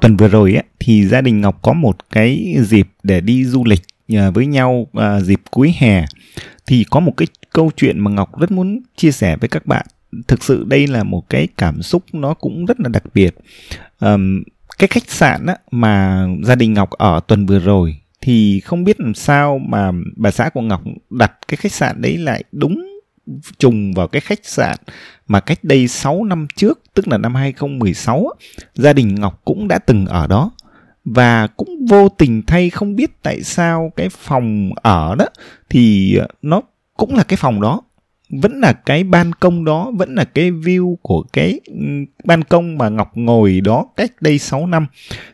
tuần vừa rồi ấy, thì gia đình Ngọc có một cái dịp để đi du lịch à, với nhau à, dịp cuối hè. Thì có một cái câu chuyện mà Ngọc rất muốn chia sẻ với các bạn. Thực sự đây là một cái cảm xúc nó cũng rất là đặc biệt. À, cái khách sạn á, mà gia đình Ngọc ở tuần vừa rồi thì không biết làm sao mà bà xã của Ngọc đặt cái khách sạn đấy lại đúng trùng vào cái khách sạn mà cách đây 6 năm trước, tức là năm 2016, gia đình Ngọc cũng đã từng ở đó. Và cũng vô tình thay không biết tại sao cái phòng ở đó thì ờ, nó cũng là cái phòng đó. Vẫn là cái ban công đó vẫn là cái view của cái ban công mà Ngọc ngồi đó cách đây 6 năm.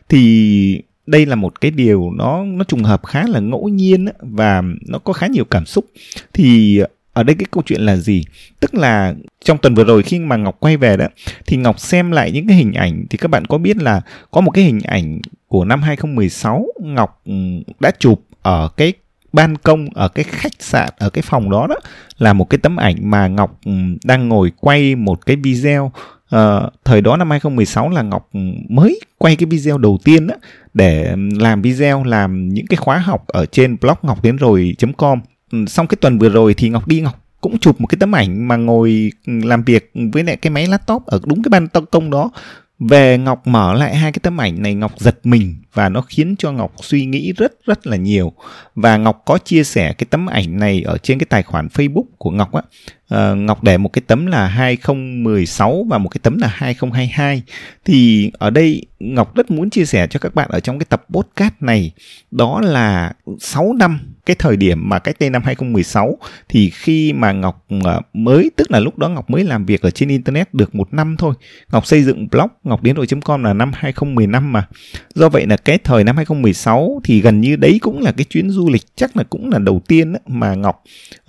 Thì đây là một cái điều nó nó trùng hợp khá là ngẫu nhiên và nó có khá nhiều cảm xúc. Thì ờ, ở đây cái câu chuyện là gì? Tức là trong tuần vừa rồi khi mà ngọc quay về đó thì ngọc xem lại những cái hình ảnh thì các bạn có biết là có một cái hình ảnh của năm 2016 ngọc ừ, đã chụp ở cái ban công ở cái khách sạn ở cái phòng đó đó là một cái tấm ảnh mà ngọc ừ, đang ngồi quay một cái video. Uh, thời đó năm 2016 là Ngọc ừ, mới quay cái video đầu tiên đó để làm video làm những cái khóa học ở trên blog ngọc đến rồi.com xong cái tuần vừa rồi thì ngọc đi, ngọc cũng chụp một cái tấm ảnh mà ngồi làm việc với lại cái máy laptop ở đúng cái ban công đó. Về ngọc mở lại hai cái tấm ảnh này, ngọc giật mình và nó khiến cho ngọc suy nghĩ rất rất là nhiều. Và ngọc có chia sẻ cái tấm ảnh này ở trên cái tài khoản facebook của ngọc á. Ờ, ngọc để một cái tấm là 2016 và một cái tấm là 2022 thì ở đây ngọc rất muốn chia sẻ cho các bạn ở trong cái tập podcast này đó là 6 năm cái thời điểm mà cách đây năm 2016 thì khi mà Ngọc ờ, mới tức là lúc đó Ngọc mới làm việc ở trên internet được một năm thôi. Ngọc xây dựng blog ngọc đến rồi.com là năm 2015 mà. Do vậy là cái thời năm 2016 thì gần như đấy cũng là cái chuyến du lịch chắc là cũng là đầu tiên mà Ngọc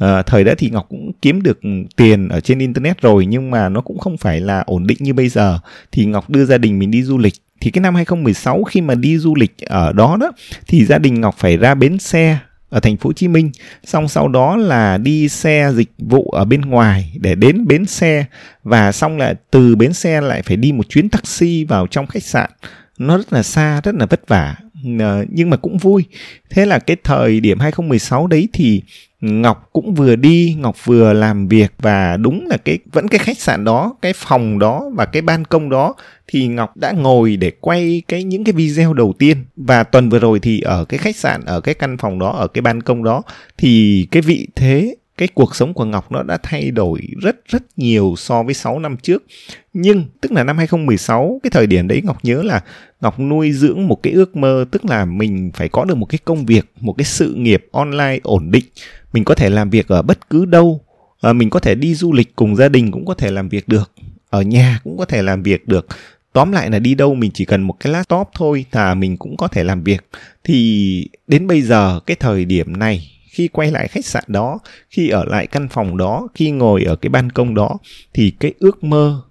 uh, thời đó thì Ngọc cũng kiếm được Ừ, tiền ở trên internet rồi nhưng mà nó cũng không phải là ổn định như bây giờ. Thì Ngọc đưa gia đình mình đi du lịch. Thì cái năm 2016 khi mà đi du lịch ở đó đó thì gia đình Ngọc phải ra bến xe ở thành phố Hồ Chí Minh, xong sau đó là đi xe dịch vụ ở bên ngoài để đến bến xe. Và xong là từ bến xe lại phải đi một chuyến taxi vào trong khách sạn. Nó rất là xa, rất là vất vả. Ờ, nhưng mà cũng vui. Thế là cái thời điểm 2016 đấy thì Ngọc cũng vừa đi, Ngọc vừa làm việc và đúng là cái vẫn cái khách sạn đó, cái phòng đó và cái ban công đó thì Ngọc đã ngồi để quay cái những cái video đầu tiên. Và tuần vừa rồi thì ở cái khách sạn ở cái căn phòng đó ở cái ban công đó thì cái vị thế cái cuộc sống của Ngọc nó đã thay đổi rất rất nhiều so với 6 năm trước. Nhưng tức là năm 2016 cái thời điểm đấy Ngọc nhớ là Ngọc nuôi dưỡng một cái ước mơ tức là mình phải có được một cái công việc, một cái sự nghiệp online ổn định. Mình có thể làm việc ở bất cứ đâu. À, mình có thể đi du lịch cùng gia đình cũng có thể làm việc được. Ở nhà cũng có thể làm việc được tóm lại là đi đâu mình chỉ cần một cái laptop thôi là mình cũng có thể làm việc thì đến bây giờ cái thời điểm này khi quay lại khách sạn đó, khi ở lại căn phòng đó, khi ngồi ở cái ban công đó, thì cái ước mơ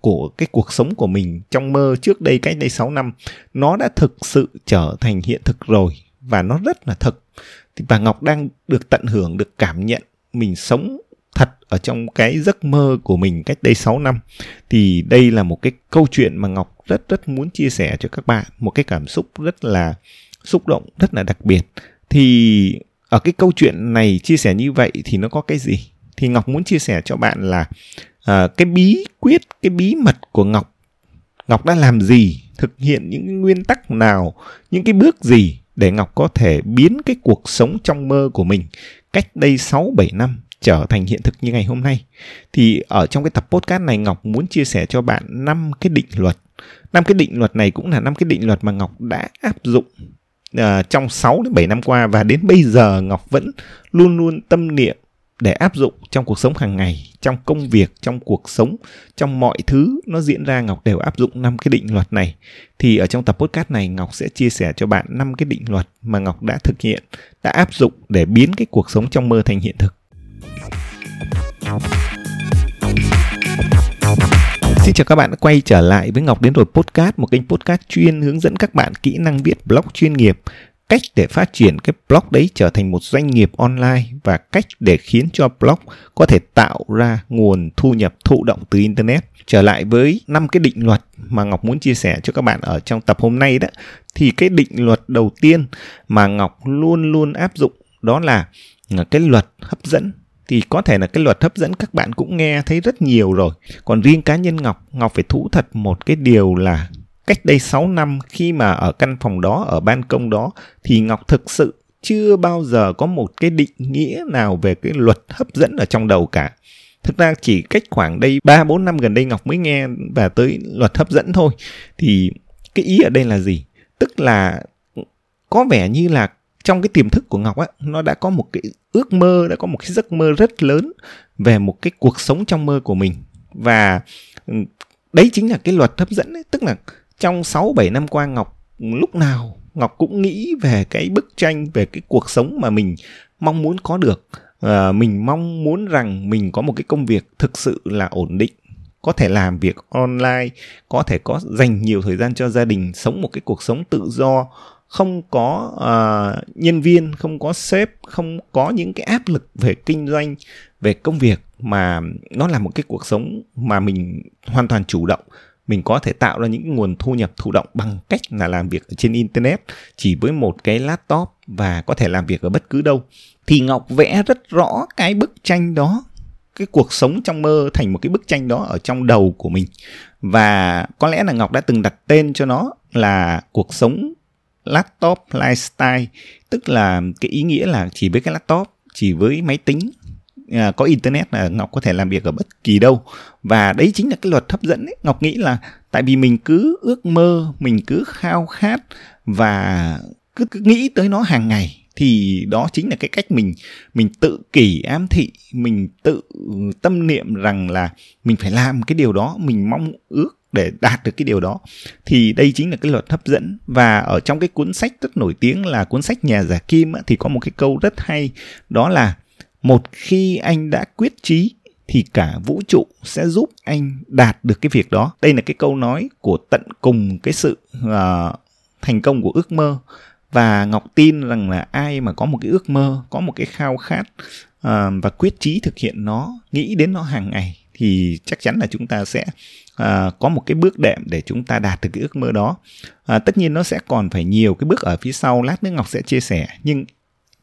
của cái cuộc sống của mình trong mơ trước đây cách đây 6 năm, nó đã thực sự trở thành hiện thực rồi và nó rất là thực. Thì bà Ngọc đang được tận hưởng, được cảm nhận mình sống thật ở trong cái giấc mơ của mình cách đây 6 năm. Thì đây là một cái câu chuyện mà Ngọc rất rất muốn chia sẻ cho các bạn, một cái cảm xúc rất là xúc động, rất là đặc biệt. Thì ở cái câu chuyện này chia sẻ như vậy thì nó có cái gì thì Ngọc muốn chia sẻ cho bạn là uh, cái bí quyết cái bí mật của Ngọc Ngọc đã làm gì thực hiện những nguyên tắc nào những cái bước gì để Ngọc có thể biến cái cuộc sống trong mơ của mình cách đây 6 7 năm trở thành hiện thực như ngày hôm nay. Thì ở trong cái tập podcast này Ngọc muốn chia sẻ cho bạn năm cái định luật. năm cái định luật này cũng là năm cái định luật mà Ngọc đã áp dụng uh, trong 6 đến 7 năm qua và đến bây giờ Ngọc vẫn luôn luôn tâm niệm để áp dụng trong cuộc sống hàng ngày, trong công việc, trong cuộc sống, trong mọi thứ nó diễn ra Ngọc đều áp dụng năm cái định luật này. Thì ở trong tập podcast này Ngọc sẽ chia sẻ cho bạn năm cái định luật mà Ngọc đã thực hiện, đã áp dụng để biến cái cuộc sống trong mơ thành hiện thực. Xin chào các bạn đã quay trở lại với Ngọc đến rồi podcast, một kênh podcast chuyên hướng dẫn các bạn kỹ năng viết blog chuyên nghiệp, cách để phát triển cái blog đấy trở thành một doanh nghiệp online và cách để khiến cho blog có thể tạo ra nguồn thu nhập thụ động từ internet. Trở lại với năm cái định luật mà ngọc muốn chia sẻ cho các bạn ở trong tập hôm nay đó thì cái định luật đầu tiên mà ngọc luôn luôn áp dụng đó là cái luật hấp dẫn thì có thể là cái luật hấp dẫn các bạn cũng nghe thấy rất nhiều rồi. Còn riêng cá nhân Ngọc, Ngọc phải thú thật một cái điều là cách đây 6 năm khi mà ở căn phòng đó, ở ban công đó thì Ngọc thực sự chưa bao giờ có một cái định nghĩa nào về cái luật hấp dẫn ở trong đầu cả. Thực ra chỉ cách khoảng đây 3 4 năm gần đây Ngọc mới nghe và tới luật hấp dẫn thôi. Thì cái ý ở đây là gì? Tức là có vẻ như là trong cái tiềm thức của Ngọc á, nó đã có một cái ước mơ, đã có một cái giấc mơ rất lớn về một cái cuộc sống trong mơ của mình. Và ừ, đấy chính là cái luật hấp dẫn ấy, tức là trong 6 7 năm qua Ngọc lúc nào Ngọc cũng nghĩ về cái bức tranh về cái cuộc sống mà mình mong muốn có được. À, mình mong muốn rằng mình có một cái công việc thực sự là ổn định có thể làm việc online có thể có dành nhiều thời gian cho gia đình sống một cái cuộc sống tự do không có uh, nhân viên không có sếp không có những cái áp lực về kinh doanh về công việc mà nó là một cái cuộc sống mà mình hoàn toàn chủ động. Mình có thể tạo ra những nguồn thu nhập thụ động bằng cách là làm việc ở trên internet chỉ với một cái laptop và có thể làm việc ở bất cứ đâu. Thì ngọc vẽ rất rõ cái bức tranh đó cái cuộc sống trong mơ thành một cái bức tranh đó ở trong đầu của mình. Và có lẽ là ngọc đã từng đặt tên cho nó là cuộc sống laptop lifestyle tức là cái ý nghĩa là chỉ với cái laptop chỉ với máy tính à, có internet là ngọc có thể làm việc ở bất kỳ đâu và đấy chính là cái luật hấp dẫn ấy. ngọc nghĩ là tại vì mình cứ ước mơ mình cứ khao khát và cứ, cứ nghĩ tới nó hàng ngày thì đó chính là cái cách mình mình tự kỷ ám thị mình tự tâm niệm rằng là mình phải làm cái điều đó mình mong ước để đạt được cái điều đó. Thì đây chính là cái luật hấp dẫn. Và ở trong cái cuốn sách rất nổi tiếng là cuốn sách nhà giả kim thì có một cái câu rất hay đó là một khi anh đã quyết chí thì cả vũ trụ sẽ giúp anh đạt được cái việc đó. Đây là cái câu nói của tận cùng cái sự uh, thành công của ước mơ. Và ngọc tin rằng là ai mà có một cái ước mơ có một cái khao khát uh, và quyết chí thực hiện nó nghĩ đến nó hàng ngày thì chắc chắn là chúng ta sẽ à, có một cái bước đệm để chúng ta đạt được cái ước mơ đó. À, tất nhiên nó sẽ còn phải nhiều cái bước ở phía sau lát nữa ngọc sẽ chia sẻ. Nhưng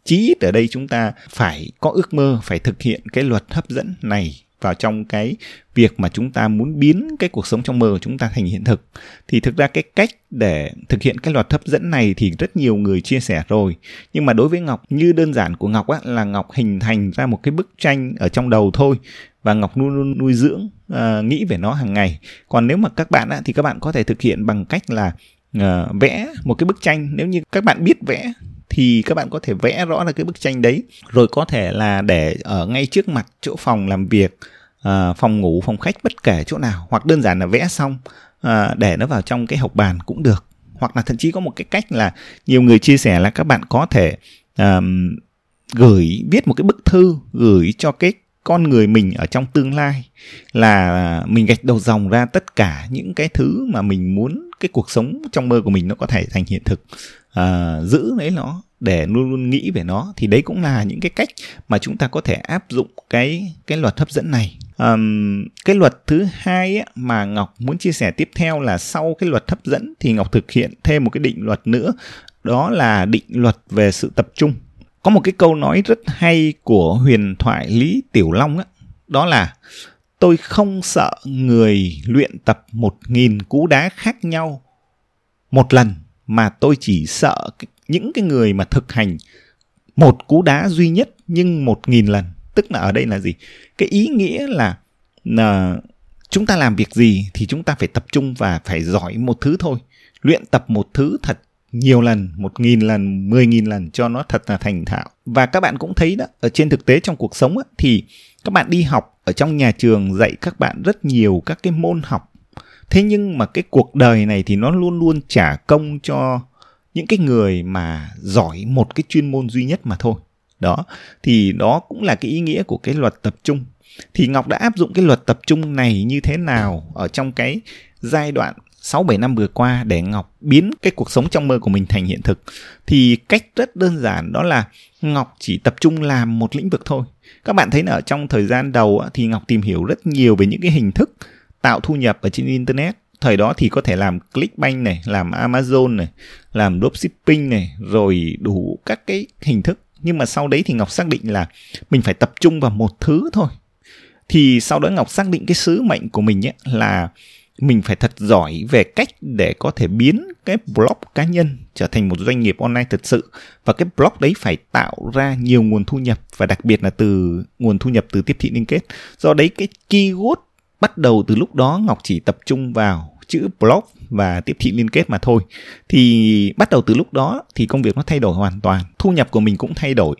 chí ít ở đây chúng ta phải có ước mơ phải thực hiện cái luật hấp dẫn này vào trong cái việc mà chúng ta muốn biến cái cuộc sống trong mơ của chúng ta thành hiện thực. Thì thực ra cái cách để thực hiện cái luật hấp dẫn này thì rất nhiều người chia sẻ rồi. Nhưng mà đối với ngọc như đơn giản của ngọc á là ngọc hình thành ra một cái bức tranh ở trong đầu thôi. Và ngọc luôn luôn nuôi dưỡng uh, nghĩ về nó hàng ngày. Còn nếu mà các bạn á, thì các bạn có thể thực hiện bằng cách là uh, vẽ một cái bức tranh. Nếu như các bạn biết vẽ thì các bạn có thể vẽ rõ là cái bức tranh đấy. Rồi có thể là để ở ngay trước mặt chỗ phòng làm việc uh, phòng ngủ phòng khách bất kể chỗ nào hoặc đơn giản là vẽ xong uh, để nó vào trong cái hộp bàn cũng được. Hoặc là thậm chí có một cái cách là nhiều người chia sẻ là các bạn có thể um, gửi viết một cái bức thư gửi cho cái con người mình ở trong tương lai. Là mình gạch đầu dòng ra tất cả những cái thứ mà mình muốn cái cuộc sống trong mơ của mình nó có thể thành hiện thực à, giữ lấy nó để luôn luôn nghĩ về nó thì đấy cũng là những cái cách mà chúng ta có thể áp dụng cái cái luật hấp dẫn này. Um, cái luật thứ hai ấy, mà ngọc muốn chia sẻ tiếp theo là sau cái luật hấp dẫn thì ngọc thực hiện thêm một cái định luật nữa đó là định luật về sự tập trung. Có một cái câu nói rất hay của huyền thoại lý tiểu long đó, đó là tôi không sợ người luyện tập một nghìn cú đá khác nhau một lần mà tôi chỉ sợ những cái người mà thực hành một cú đá duy nhất nhưng một nghìn lần tức là ở đây là gì cái ý nghĩa là là chúng ta làm việc gì thì chúng ta phải tập trung và phải giỏi một thứ thôi luyện tập một thứ thật nhiều lần, một nghìn lần, mười nghìn lần cho nó thật là thành thạo. Và các bạn cũng thấy đó, ở trên thực tế trong cuộc sống á, thì các bạn đi học ở trong nhà trường dạy các bạn rất nhiều các cái môn học. Thế nhưng mà cái cuộc đời này thì nó luôn luôn trả công cho những cái người mà giỏi một cái chuyên môn duy nhất mà thôi. Đó, thì đó cũng là cái ý nghĩa của cái luật tập trung. Thì Ngọc đã áp dụng cái luật tập trung này như thế nào ở trong cái giai đoạn 6 7 năm vừa qua để Ngọc biến cái cuộc sống trong mơ của mình thành hiện thực thì cách rất đơn giản đó là Ngọc chỉ tập trung làm một lĩnh vực thôi. Các bạn thấy là ở trong thời gian đầu thì Ngọc tìm hiểu rất nhiều về những cái hình thức tạo thu nhập ở trên internet. Thời đó thì có thể làm Clickbank này, làm Amazon này, làm dropshipping này, rồi đủ các cái hình thức. Nhưng mà sau đấy thì Ngọc xác định là mình phải tập trung vào một thứ thôi. Thì sau đó Ngọc xác định cái sứ mệnh của mình ấy là mình phải thật giỏi về cách để có thể biến cái blog cá nhân trở thành một doanh nghiệp online thật sự và cái blog đấy phải tạo ra nhiều nguồn thu nhập và đặc biệt là từ nguồn thu nhập từ tiếp thị liên kết do đấy cái keyword bắt đầu từ lúc đó ngọc chỉ tập trung vào chữ blog và tiếp thị liên kết mà thôi. Thì bắt đầu từ lúc đó thì công việc nó thay đổi hoàn toàn, thu nhập của mình cũng thay đổi,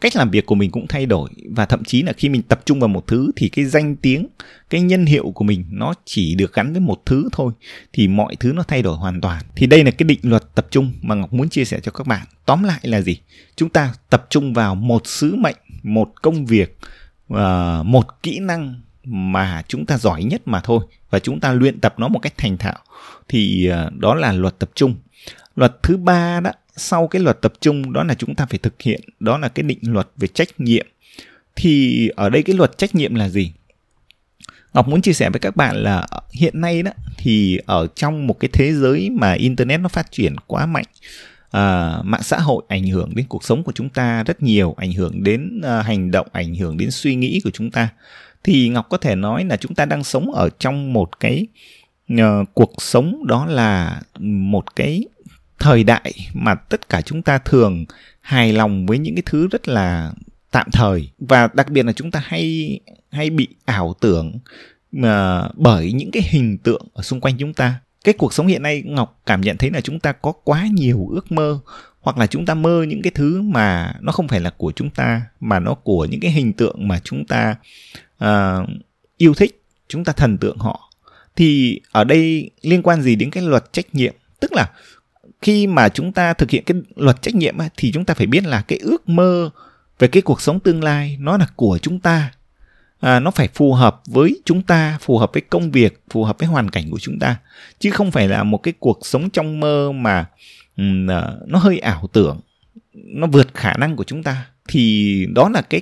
cách làm việc của mình cũng thay đổi. Và thậm chí là khi mình tập trung vào một thứ thì cái danh tiếng, cái nhân hiệu của mình nó chỉ được gắn với một thứ thôi, thì mọi thứ nó thay đổi hoàn toàn. Thì đây là cái định luật tập trung mà ngọc muốn chia sẻ cho các bạn. Tóm lại là gì? Chúng ta tập trung vào một sứ mệnh, một công việc ờ, một kỹ năng mà chúng ta giỏi nhất mà thôi và chúng ta luyện tập nó một cách thành thạo thì ờ, đó là luật tập trung. Luật thứ ba đó sau cái luật tập trung đó là chúng ta phải thực hiện đó là cái định luật về trách nhiệm. Thì ở đây cái luật trách nhiệm là gì? Ngọc muốn chia sẻ với các bạn là hiện nay đó thì ở trong một cái thế giới mà internet nó phát triển quá mạnh à, mạng xã hội ảnh hưởng đến cuộc sống của chúng ta rất nhiều ảnh hưởng đến uh, hành động ảnh hưởng đến suy nghĩ của chúng ta thì ngọc có thể nói là chúng ta đang sống ở trong một cái uh, cuộc sống đó là một cái thời đại mà tất cả chúng ta thường hài lòng với những cái thứ rất là tạm thời. Và đặc biệt là chúng ta hay hay bị ảo tưởng mà bởi những cái hình tượng ở xung quanh chúng ta. Cái cuộc sống hiện nay ngọc cảm nhận thấy là chúng ta có quá nhiều ước mơ hoặc là chúng ta mơ những cái thứ mà nó không phải là của chúng ta mà nó của những cái hình tượng mà chúng ta uh, yêu thích chúng ta thần tượng họ. Thì ở đây liên quan gì đến cái luật trách nhiệm? Tức là khi mà chúng ta thực hiện cái luật trách nhiệm thì chúng ta phải biết là cái ước mơ về cái cuộc sống tương lai nó là của chúng ta. À, nó phải phù hợp với chúng ta phù hợp với công việc phù hợp với hoàn cảnh của chúng ta. Chứ không phải là một cái cuộc sống trong mơ mà Ừ, à, nó hơi ảo tưởng nó vượt khả năng của chúng ta. Thì đó là cái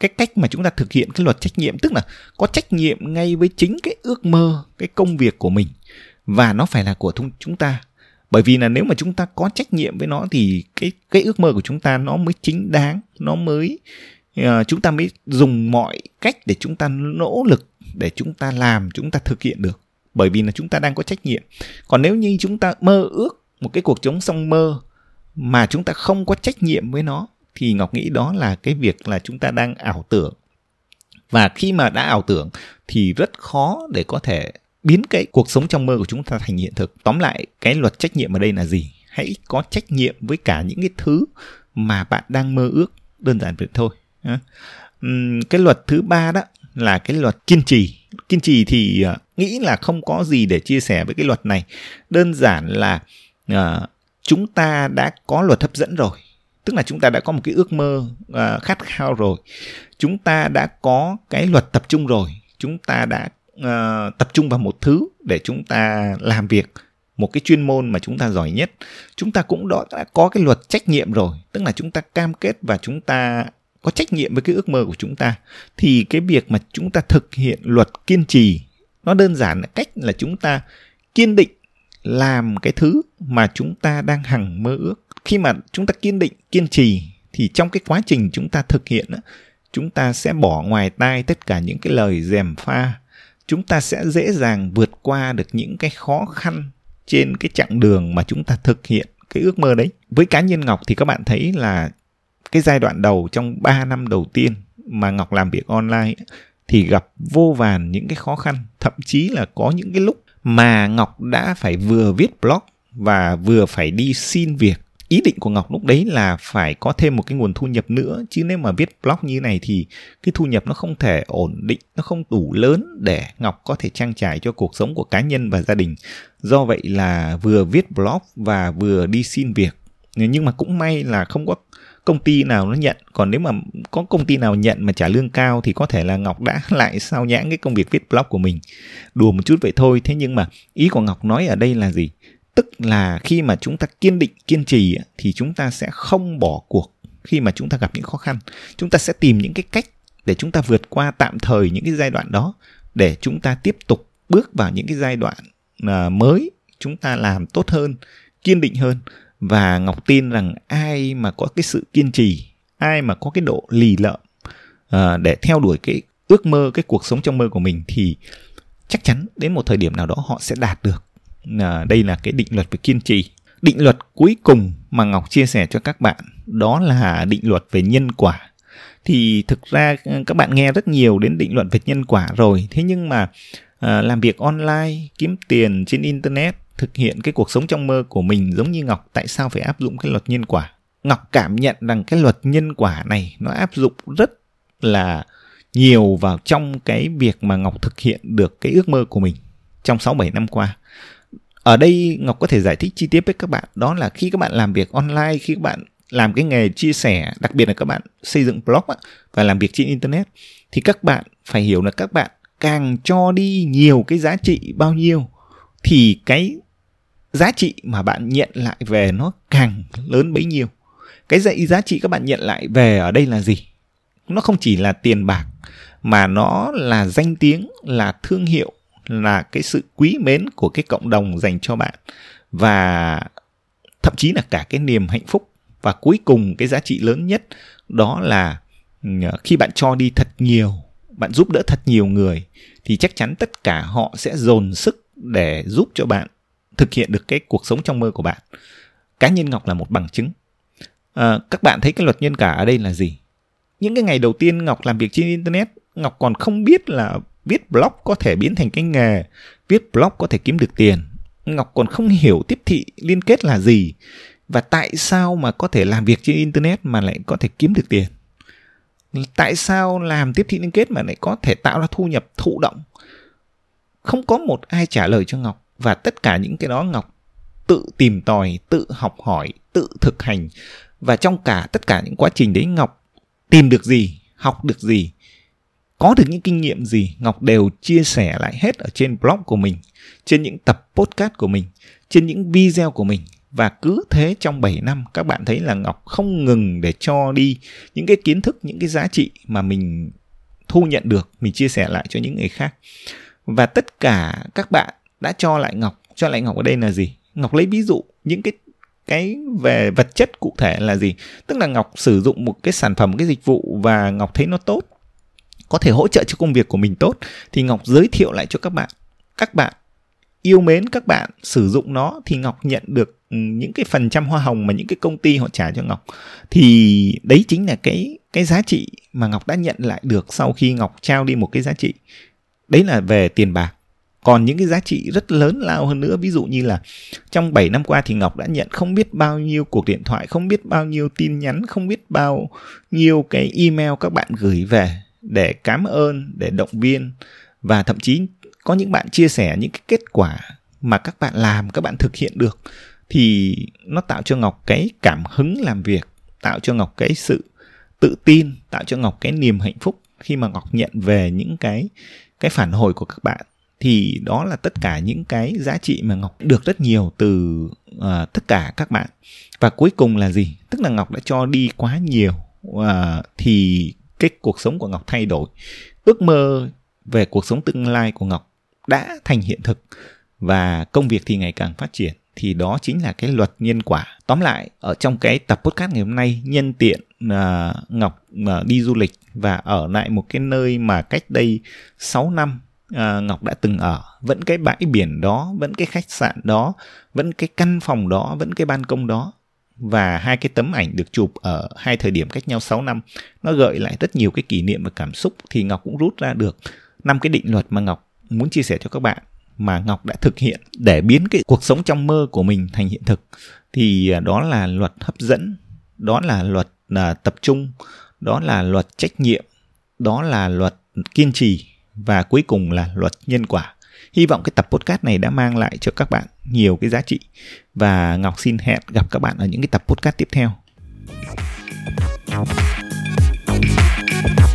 cái cách mà chúng ta thực hiện cái luật trách nhiệm tức là có trách nhiệm ngay với chính cái ước mơ cái công việc của mình. Và nó phải là của chúng ta. Bởi vì là nếu mà chúng ta có trách nhiệm với nó thì cái cái ước mơ của chúng ta nó mới chính đáng nó mới uh, chúng ta mới dùng mọi cách để chúng ta nỗ lực để chúng ta làm chúng ta thực hiện được. Bởi vì là chúng ta đang có trách nhiệm. Còn nếu như chúng ta mơ ước một cái cuộc sống trong mơ mà chúng ta không có trách nhiệm với nó, thì ngọc nghĩ đó là cái việc là chúng ta đang ảo tưởng. Và khi mà đã ảo tưởng thì rất khó để có thể biến cái cuộc sống trong mơ của chúng ta thành hiện thực. Tóm lại, cái luật trách nhiệm ở đây là gì? Hãy có trách nhiệm với cả những cái thứ mà bạn đang mơ ước, đơn giản vậy thôi cái luật thứ ba đó là cái luật kiên trì. Kiên trì thì ờ, nghĩ là không có gì để chia sẻ với cái luật này. Đơn giản là à, chúng ta đã có luật hấp dẫn rồi. Tức là chúng ta đã có một cái ước mơ à, khát khao rồi. Chúng ta đã có cái luật tập trung rồi. Chúng ta đã à, tập trung vào một thứ để chúng ta làm việc một cái chuyên môn mà chúng ta giỏi nhất. Chúng ta cũng đó đã có cái luật trách nhiệm rồi. Tức là chúng ta cam kết và chúng ta có trách nhiệm với cái ước mơ của chúng ta. Thì cái việc mà chúng ta thực hiện luật kiên trì nó đơn giản là cách là chúng ta kiên định làm cái thứ mà chúng ta đang hằng mơ ước. Khi mà chúng ta kiên định kiên trì thì trong cái quá trình chúng ta thực hiện chúng ta sẽ bỏ ngoài tai tất cả những cái lời dèm pha. Chúng ta sẽ dễ dàng vượt qua được những cái khó khăn trên cái chặng đường mà chúng ta thực hiện cái ước mơ đấy. Với cá nhân Ngọc thì các bạn thấy là cái giai đoạn đầu trong 3 năm đầu tiên mà Ngọc làm việc online thì gặp vô vàn những cái khó khăn, thậm chí là có những cái lúc mà Ngọc đã phải vừa viết blog và vừa phải đi xin việc. Ý định của ngọc lúc đấy là phải có thêm một cái nguồn thu nhập nữa. Chứ nếu mà viết blog như này thì cái thu nhập nó không thể ổn định, nó không đủ lớn để ngọc có thể trang trải cho cuộc sống của cá nhân và gia đình. Do vậy là vừa viết blog và vừa đi xin việc. Nhưng mà cũng may là không có công ty nào nó nhận. Còn nếu mà có công ty nào nhận mà trả lương cao thì có thể là ngọc đã lại sao nhãng cái công việc viết blog của mình. Đùa một chút vậy thôi. Thế nhưng mà ý của ngọc nói ở đây là gì? Tức là khi mà chúng ta kiên định, kiên trì thì chúng ta sẽ không bỏ cuộc khi mà chúng ta gặp những khó khăn. Chúng ta sẽ tìm những cái cách để chúng ta vượt qua tạm thời những cái giai đoạn đó, để chúng ta tiếp tục bước vào những cái giai đoạn à, mới. Chúng ta làm tốt hơn, kiên định hơn và ngọc tin rằng ai mà có cái sự kiên trì ai mà có cái độ lì lợm uh, để theo đuổi cái ước mơ cái cuộc sống trong mơ của mình thì chắc chắn đến một thời điểm nào đó họ sẽ đạt được. À, đây là cái định luật về kiên trì. Định luật cuối cùng mà ngọc chia sẻ cho các bạn đó là định luật về nhân quả. Thì thực ra ờ, các bạn nghe rất nhiều đến định luật về nhân quả rồi. Thế nhưng mà à, làm việc online kiếm tiền trên internet thực hiện cái cuộc sống trong mơ của mình giống như ngọc tại sao phải áp dụng cái luật nhân quả? Ngọc cảm nhận rằng cái luật nhân quả này nó áp dụng rất là nhiều vào trong cái việc mà ngọc thực hiện được cái ước mơ của mình trong 6 7 năm qua. Ở đây ngọc có thể giải thích chi tiết với các bạn. Đó là khi các bạn làm việc online khi các bạn làm cái nghề chia sẻ đặc biệt là các bạn xây dựng blog á, và làm việc trên internet thì các bạn phải hiểu là các bạn càng cho đi nhiều cái giá trị bao nhiêu thì cái giá trị mà bạn nhận lại về nó càng lớn bấy nhiêu. Cái dạy giá trị các bạn nhận lại về ở đây là gì? Nó không chỉ là tiền bạc, mà nó là danh tiếng, là thương hiệu, là cái sự quý mến của cái cộng đồng dành cho bạn. Và thậm chí là cả cái niềm hạnh phúc. Và cuối cùng cái giá trị lớn nhất, đó là ừ, khi bạn cho đi thật nhiều, bạn giúp đỡ thật nhiều người, thì chắc chắn tất cả họ sẽ dồn sức để giúp cho bạn thực hiện được cái cuộc sống trong mơ của bạn. Cá nhân ngọc là một bằng chứng. À, các bạn thấy cái luật nhân cả ở đây là gì? Những cái ngày đầu tiên ngọc làm việc trên internet ngọc còn không biết là viết blog có thể biến thành cái nghề viết blog có thể kiếm được tiền. Ngọc còn không hiểu tiếp thị liên kết là gì và tại sao mà có thể làm việc trên internet mà lại có thể kiếm được tiền? Tại sao làm tiếp thị liên kết mà lại có thể tạo ra thu nhập thụ động? Không có một ai trả lời cho ngọc và tất cả những cái đó ngọc tự tìm tòi tự học hỏi tự thực hành và trong cả tất cả những quá trình đấy ngọc tìm được gì học được gì có được những kinh nghiệm gì ngọc đều chia sẻ lại hết ở trên blog của mình trên những tập podcast của mình trên những video của mình và cứ thế trong 7 năm các bạn thấy là Ngọc không ngừng để cho đi những cái kiến thức, những cái giá trị mà mình thu nhận được, mình chia sẻ lại cho những người khác. Và tất cả các bạn đã cho lại Ngọc, cho lại Ngọc ở đây là gì? Ngọc lấy ví dụ những cái cái về vật chất cụ thể là gì? Tức là Ngọc sử dụng một cái sản phẩm, một cái dịch vụ và Ngọc thấy nó tốt, có thể hỗ trợ cho công việc của mình tốt thì Ngọc giới thiệu lại cho các bạn. Các bạn yêu mến các bạn sử dụng nó thì Ngọc nhận được ừ, những cái phần trăm hoa hồng mà những cái công ty họ trả cho Ngọc thì đấy chính là cái cái giá trị mà Ngọc đã nhận lại được sau khi Ngọc trao đi một cái giá trị đấy là về tiền bạc còn những cái giá trị rất lớn lao hơn nữa, ví dụ như là trong 7 năm qua thì Ngọc đã nhận không biết bao nhiêu cuộc điện thoại, không biết bao nhiêu tin nhắn, không biết bao nhiêu cái email các bạn gửi về để cảm ơn, để động viên. Và thậm chí có những bạn chia sẻ những cái kết quả mà các bạn làm, các bạn thực hiện được, thì nó tạo cho ngọc cái cảm hứng làm việc, tạo cho ngọc cái sự tự tin, tạo cho ngọc cái niềm hạnh phúc khi mà ngọc nhận về những cái cái phản hồi của các bạn thì đó là tất cả những cái giá trị mà ngọc được rất nhiều từ uh, tất cả các bạn. Và cuối cùng là gì? Tức là ngọc đã cho đi quá nhiều uh, thì cái cuộc sống của ngọc thay đổi. Ước mơ về cuộc sống tương lai của ngọc đã thành hiện thực và công việc thì ngày càng phát triển. Thì đó chính là cái luật nhân quả. Tóm lại ở trong cái tập podcast ngày hôm nay nhân tiện uh, ngọc uh, đi du lịch và ở lại một cái nơi mà cách đây 6 năm uh, ngọc đã từng ở. Vẫn cái bãi biển đó vẫn cái khách sạn đó vẫn cái căn phòng đó vẫn cái ban công đó. Và hai cái tấm ảnh được chụp ở hai thời điểm cách nhau 6 năm nó gợi lại rất nhiều cái kỷ niệm và cảm xúc thì Ngọc cũng rút ra được. Năm cái định luật mà Ngọc muốn chia sẻ cho các bạn mà Ngọc đã thực hiện để biến cái cuộc sống trong mơ của mình thành hiện thực thì à, đó là luật hấp dẫn, đó là luật là tập trung, đó là luật trách nhiệm, đó là luật kiên trì và cuối cùng là luật nhân quả. Hy vọng cái tập podcast này đã mang lại cho các bạn nhiều cái giá trị và Ngọc xin hẹn gặp các bạn ở những cái tập podcast tiếp theo. Thank you